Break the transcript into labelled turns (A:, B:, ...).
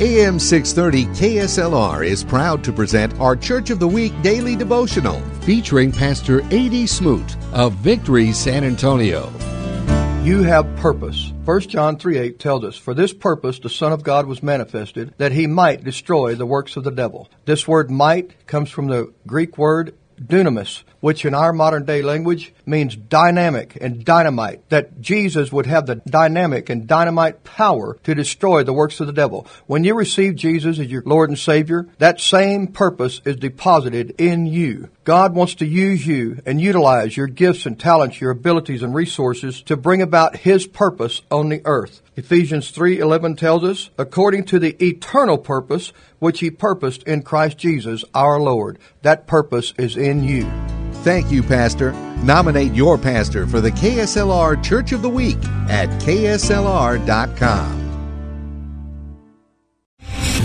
A: AM 630 KSLR is proud to present our Church of the Week daily devotional featuring Pastor A.D. Smoot of Victory San Antonio.
B: You have purpose. 1 John 3 8 tells us, For this purpose the Son of God was manifested, that he might destroy the works of the devil. This word might comes from the Greek word dunamis, which in our modern day language means dynamic and dynamite, that Jesus would have the dynamic and dynamite power to destroy the works of the devil. When you receive Jesus as your Lord and Savior, that same purpose is deposited in you. God wants to use you and utilize your gifts and talents, your abilities and resources to bring about His purpose on the earth. Ephesians 3:11 tells us, according to the eternal purpose which he purposed in Christ Jesus our Lord. That purpose is in you.
A: Thank you, Pastor. Nominate your pastor for the KSLR Church of the Week at kslr.com.